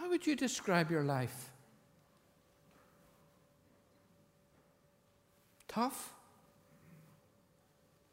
How would you describe your life? Tough?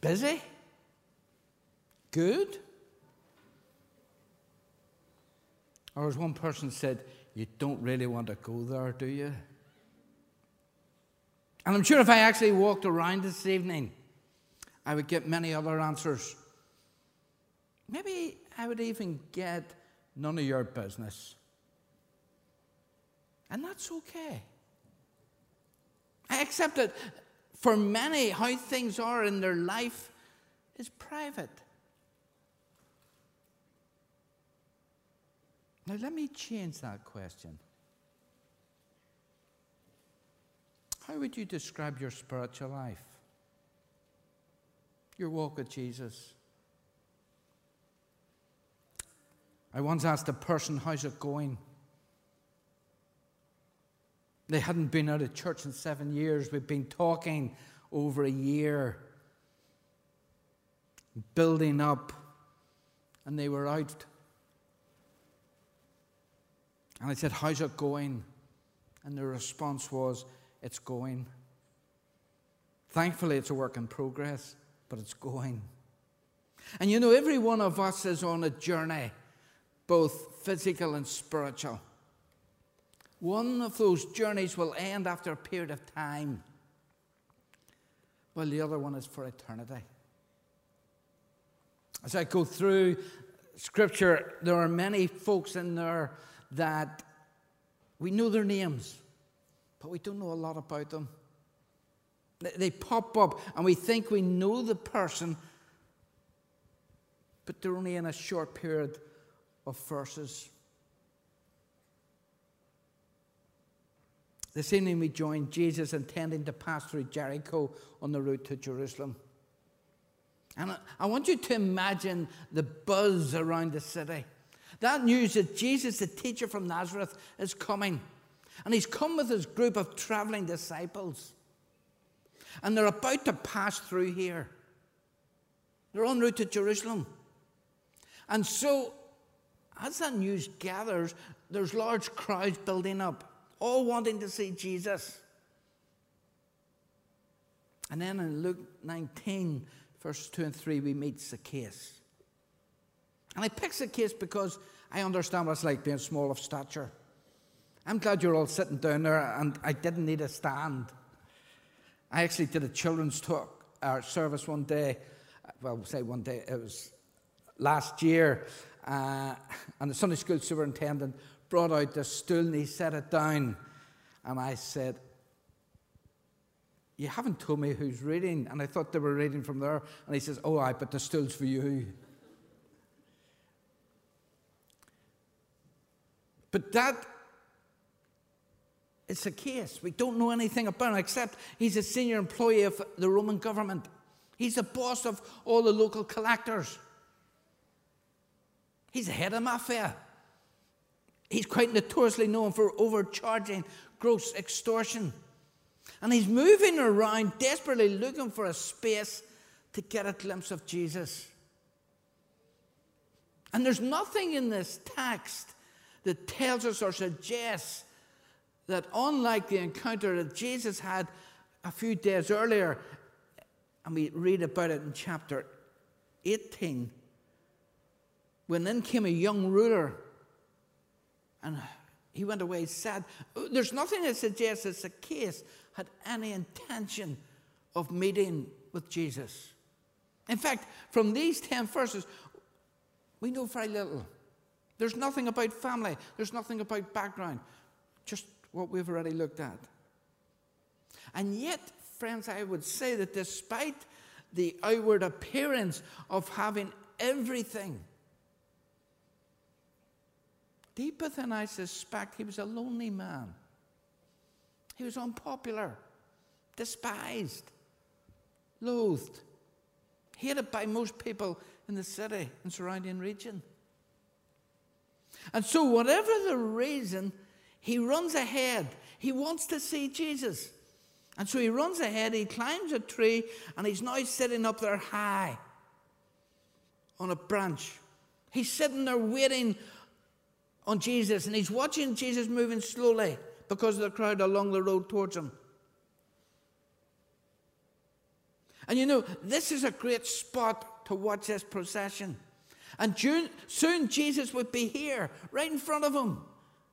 Busy? Good? Or as one person said, you don't really want to go there, do you? And I'm sure if I actually walked around this evening, I would get many other answers. Maybe I would even get none of your business. And that's okay. I accept that for many, how things are in their life is private. Now, let me change that question. How would you describe your spiritual life? Your walk with Jesus? I once asked a person, How's it going? They hadn't been out of church in seven years. We've been talking over a year, building up, and they were out. And I said, How's it going? And the response was, It's going. Thankfully, it's a work in progress, but it's going. And you know, every one of us is on a journey, both physical and spiritual. One of those journeys will end after a period of time, while the other one is for eternity. As I go through Scripture, there are many folks in there that we know their names, but we don't know a lot about them. They pop up and we think we know the person, but they're only in a short period of verses. This evening we joined Jesus intending to pass through Jericho on the route to Jerusalem. And I want you to imagine the buzz around the city. That news that Jesus, the teacher from Nazareth, is coming. And he's come with his group of traveling disciples. And they're about to pass through here. They're en route to Jerusalem. And so, as that news gathers, there's large crowds building up all wanting to see Jesus. And then in Luke 19, verse 2 and 3, we meet Zacchaeus. And I pick Zacchaeus because I understand what it's like being small of stature. I'm glad you're all sitting down there, and I didn't need a stand. I actually did a children's talk uh, service one day. Well, say one day, it was last year, uh, and the Sunday school superintendent brought out the stool and he set it down. And I said, You haven't told me who's reading. And I thought they were reading from there. And he says, Oh, I, but the stool's for you. But that it's a case. We don't know anything about him except he's a senior employee of the Roman government. He's the boss of all the local collectors. He's the head of mafia. He's quite notoriously known for overcharging gross extortion. And he's moving around desperately looking for a space to get a glimpse of Jesus. And there's nothing in this text that tells us or suggests that, unlike the encounter that Jesus had a few days earlier, and we read about it in chapter 18, when then came a young ruler and he went away sad. There's nothing that suggests that Zacchaeus had any intention of meeting with Jesus. In fact, from these 10 verses, we know very little. There's nothing about family, there's nothing about background, just what we've already looked at. And yet, friends, I would say that despite the outward appearance of having everything, Deeper than I suspect, he was a lonely man. He was unpopular, despised, loathed, hated by most people in the city and surrounding region. And so, whatever the reason, he runs ahead. He wants to see Jesus. And so he runs ahead, he climbs a tree, and he's now sitting up there high on a branch. He's sitting there waiting on Jesus and he's watching Jesus moving slowly because of the crowd along the road towards him. And you know, this is a great spot to watch this procession. And soon Jesus would be here, right in front of him.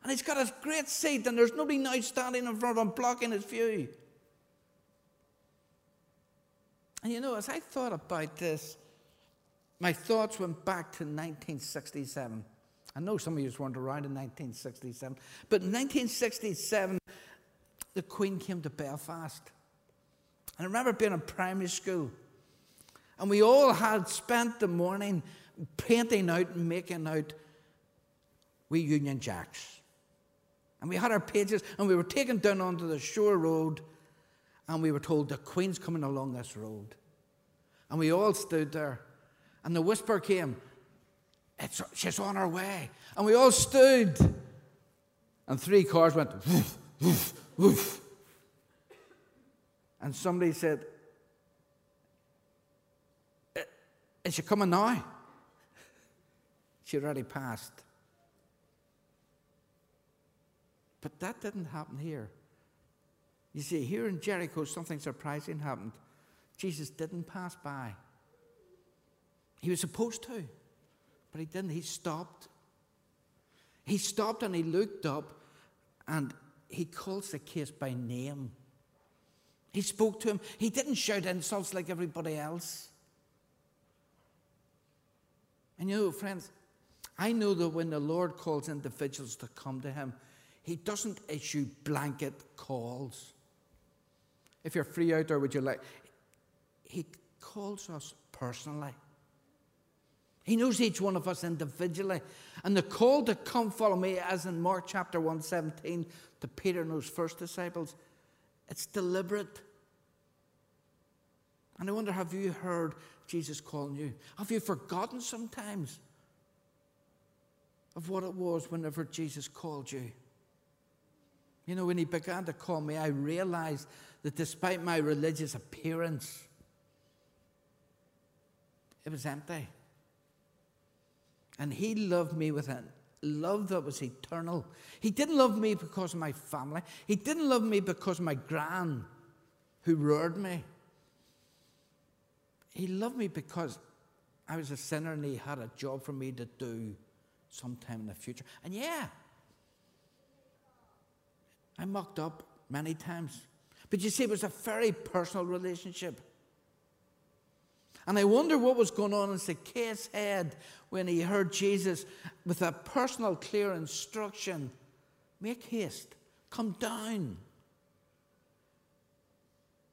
And he's got his great seat, and there's nobody now standing in front of him blocking his view. And you know, as I thought about this, my thoughts went back to 1967. I know some of you weren't around in 1967, but in 1967, the Queen came to Belfast. And I remember being in primary school, and we all had spent the morning painting out and making out we Union Jacks. And we had our pages, and we were taken down onto the shore road, and we were told the Queen's coming along this road. And we all stood there, and the whisper came, it's, she's on her way. And we all stood. And three cars went woof, woof, woof. And somebody said, uh, Is she coming now? She already passed. But that didn't happen here. You see, here in Jericho, something surprising happened. Jesus didn't pass by. He was supposed to. But he didn't. He stopped. He stopped and he looked up and he calls Zacchaeus by name. He spoke to him. He didn't shout insults like everybody else. And you know, friends, I know that when the Lord calls individuals to come to him, he doesn't issue blanket calls. If you're free out there, would you like? He calls us personally. He knows each one of us individually. And the call to come follow me, as in Mark chapter 117 to Peter and those first disciples, it's deliberate. And I wonder, have you heard Jesus calling you? Have you forgotten sometimes of what it was whenever Jesus called you? You know, when he began to call me, I realized that despite my religious appearance, it was empty. And he loved me with a love that was eternal. He didn't love me because of my family. He didn't love me because of my gran who reared me. He loved me because I was a sinner and he had a job for me to do sometime in the future. And yeah, I mucked up many times. But you see, it was a very personal relationship. And I wonder what was going on in Zacchaeus' head when he heard Jesus with a personal, clear instruction make haste, come down.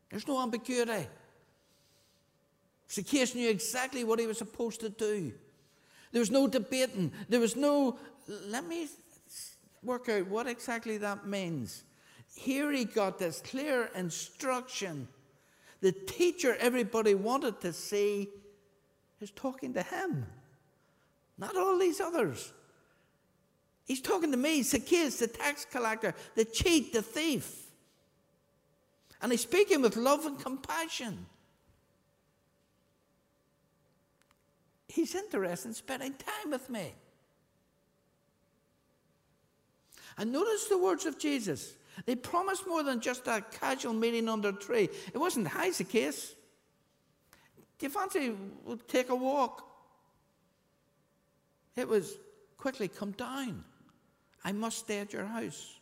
There's no ambiguity. Zacchaeus knew exactly what he was supposed to do. There was no debating. There was no, let me work out what exactly that means. Here he got this clear instruction the teacher everybody wanted to see is talking to him, not all these others. He's talking to me, Zacchaeus, the tax collector, the cheat, the thief. And he's speaking with love and compassion. He's interested in spending time with me. And notice the words of Jesus. They promised more than just a casual meeting under a tree. It wasn't, hi, Zacchaeus. Do you fancy we'll take a walk? It was, quickly come down. I must stay at your house.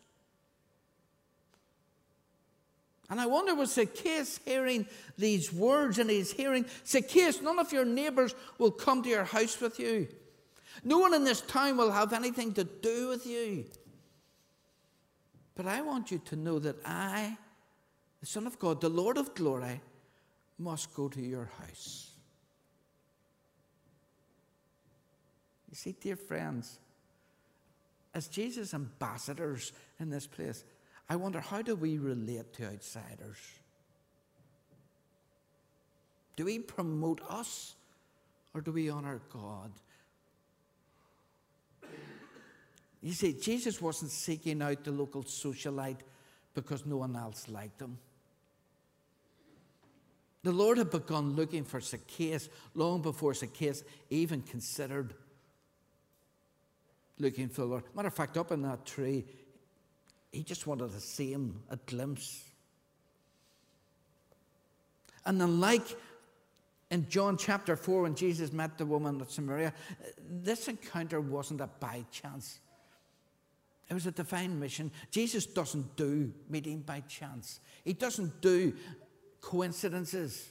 And I wonder, was Zacchaeus hearing these words and he's hearing, Zacchaeus, none of your neighbors will come to your house with you. No one in this town will have anything to do with you. But I want you to know that I, the Son of God, the Lord of glory, must go to your house. You see, dear friends, as Jesus' ambassadors in this place, I wonder how do we relate to outsiders? Do we promote us or do we honor God? You see, Jesus wasn't seeking out the local socialite because no one else liked him. The Lord had begun looking for Zacchaeus long before Zacchaeus even considered looking for the Lord. Matter of fact, up in that tree, he just wanted to see him, a glimpse. And then, like in John chapter 4, when Jesus met the woman at Samaria, this encounter wasn't a by chance. It was a divine mission. Jesus doesn't do meeting by chance, He doesn't do coincidences.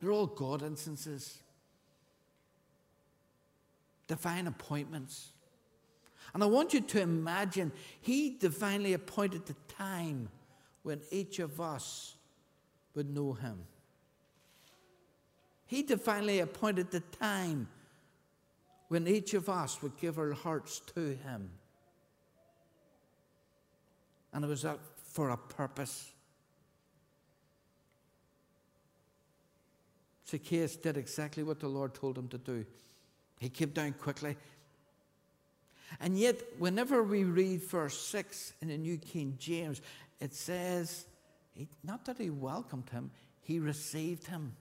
They're all God instances, divine appointments. And I want you to imagine He divinely appointed the time when each of us would know Him. He divinely appointed the time when each of us would give our hearts to Him. And it was for a purpose. Zacchaeus did exactly what the Lord told him to do. He came down quickly. And yet, whenever we read verse 6 in the New King James, it says, not that he welcomed him, he received him.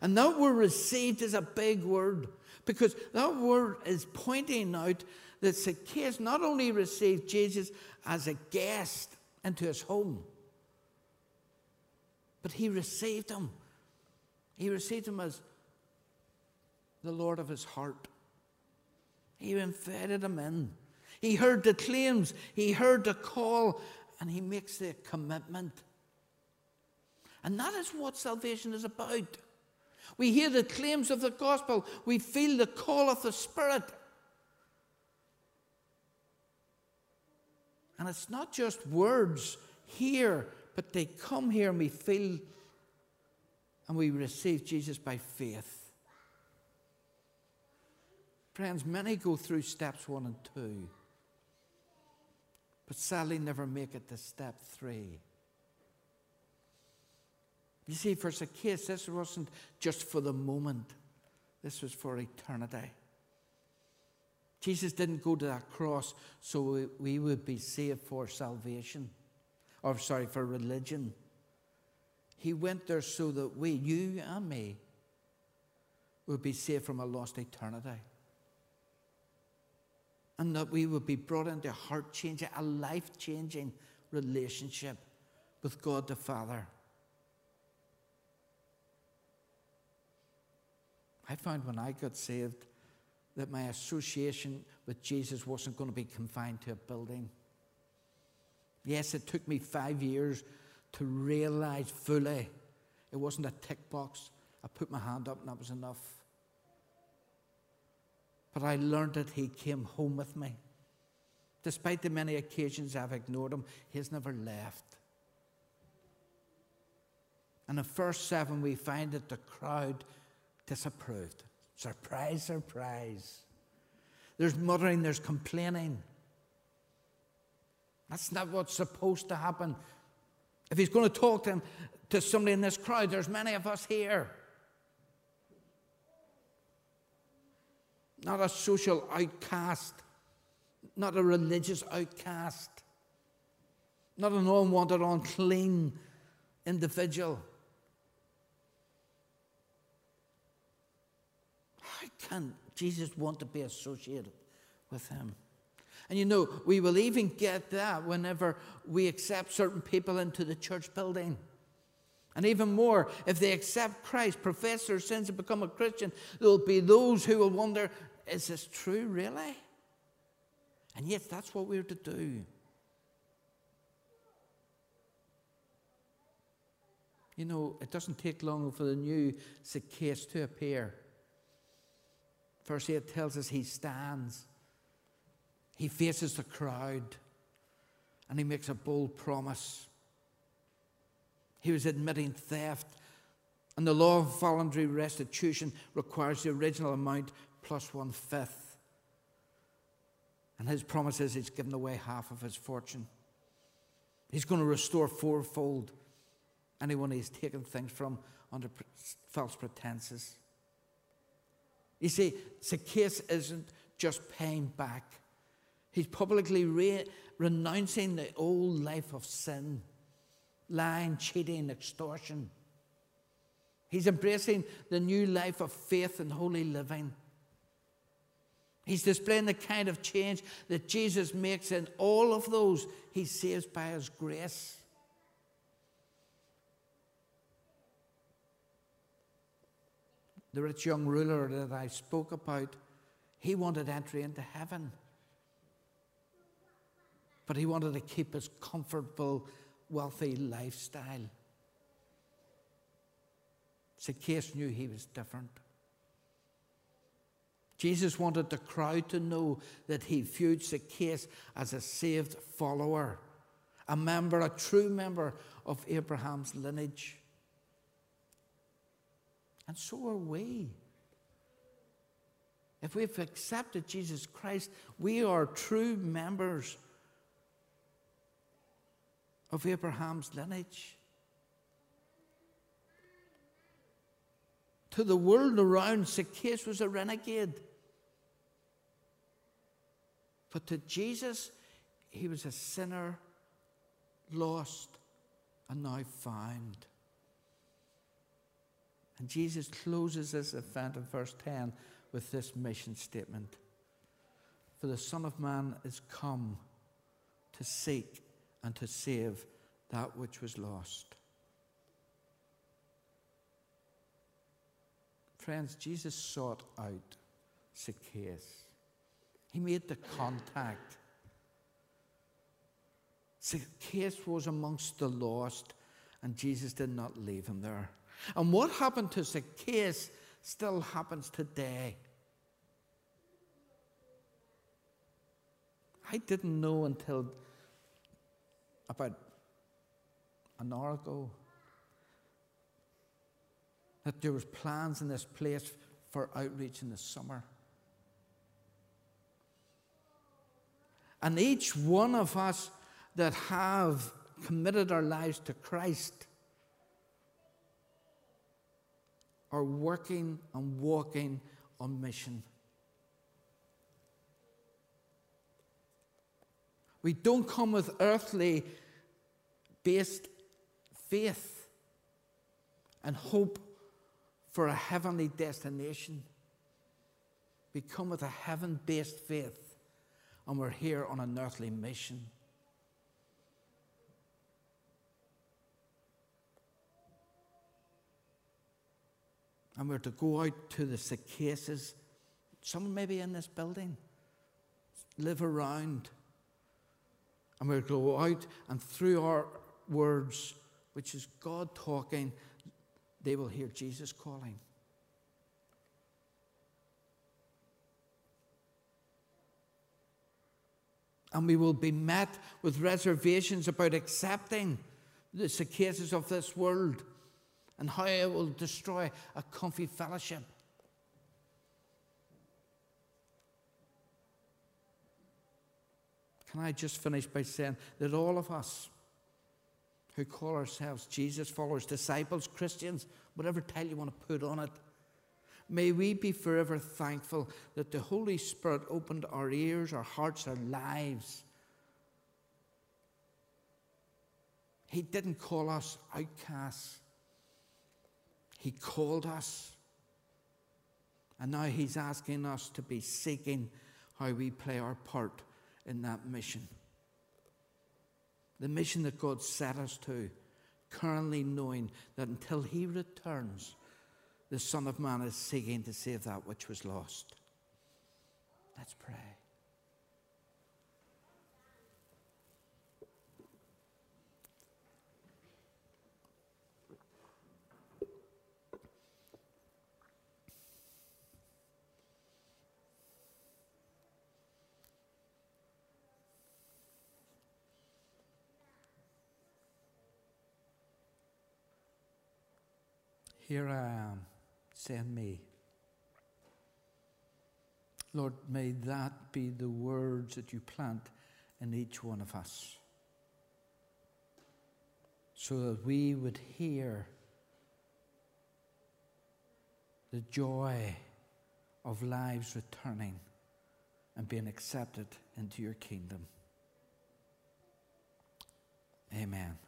And that word received is a big word because that word is pointing out that Zacchaeus not only received Jesus as a guest into his home, but he received him. He received him as the Lord of his heart. He invited him in. He heard the claims, he heard the call, and he makes the commitment. And that is what salvation is about. We hear the claims of the gospel, we feel the call of the Spirit. And it's not just words here, but they come here and we feel and we receive Jesus by faith. Friends, many go through steps one and two, but sadly never make it to step three. You see, for Zacchaeus, this wasn't just for the moment, this was for eternity. Jesus didn't go to that cross so we would be saved for salvation, or sorry, for religion. He went there so that we, you and me, would be saved from a lost eternity. And that we would be brought into a heart changing, a life changing relationship with God the Father. I found when I got saved that my association with Jesus wasn't going to be confined to a building. Yes, it took me five years to realize fully it wasn't a tick box. I put my hand up and that was enough. But I learned that He came home with me. Despite the many occasions I've ignored Him, He's never left. And in verse 7, we find that the crowd disapproved. Surprise, surprise. There's muttering, there's complaining. That's not what's supposed to happen. If he's going to talk to, him, to somebody in this crowd, there's many of us here. Not a social outcast, not a religious outcast, not an unwanted, unclean individual. Can Jesus want to be associated with him? And you know, we will even get that whenever we accept certain people into the church building. And even more, if they accept Christ, profess their sins, and become a Christian, there'll be those who will wonder, is this true, really? And yet, that's what we're to do. You know, it doesn't take long for the new Zacchaeus to appear. Verse 8 tells us he stands, he faces the crowd, and he makes a bold promise. He was admitting theft, and the law of voluntary restitution requires the original amount plus one fifth. And his promise is he's given away half of his fortune. He's going to restore fourfold anyone he's taken things from under false pretenses. You see, Zacchaeus isn't just paying back, he's publicly re- renouncing the old life of sin, lying, cheating, extortion. He's embracing the new life of faith and holy living. He's displaying the kind of change that Jesus makes in all of those he saves by his grace. The rich young ruler that I spoke about, he wanted entry into heaven. But he wanted to keep his comfortable, wealthy lifestyle. Zacchaeus knew he was different. Jesus wanted the crowd to know that he viewed Zacchaeus as a saved follower, a member, a true member of Abraham's lineage. And so are we. If we've accepted Jesus Christ, we are true members of Abraham's lineage. To the world around, Zacchaeus was a renegade. But to Jesus, he was a sinner, lost, and now found. And Jesus closes this event in verse 10 with this mission statement For the Son of Man is come to seek and to save that which was lost. Friends, Jesus sought out Zacchaeus. He made the contact. Zacchaeus was amongst the lost, and Jesus did not leave him there. And what happened to Zacchaeus still happens today. I didn't know until about an hour ago that there was plans in this place for outreach in the summer. And each one of us that have committed our lives to Christ are working and walking on mission. We don't come with earthly based faith and hope for a heavenly destination. We come with a heaven based faith and we're here on an earthly mission. And we're to go out to the Zacchaeuses, some maybe in this building, live around. And we're to go out and through our words, which is God talking, they will hear Jesus calling. And we will be met with reservations about accepting the Zacchaeus of this world and how it will destroy a comfy fellowship. Can I just finish by saying that all of us who call ourselves Jesus followers, disciples, Christians, whatever title you want to put on it, May we be forever thankful that the Holy Spirit opened our ears, our hearts, our lives. He didn't call us outcasts, He called us. And now He's asking us to be seeking how we play our part in that mission. The mission that God set us to, currently knowing that until He returns, the Son of Man is seeking to save that which was lost. Let's pray. Here I am. Send me. Lord, may that be the words that you plant in each one of us so that we would hear the joy of lives returning and being accepted into your kingdom. Amen.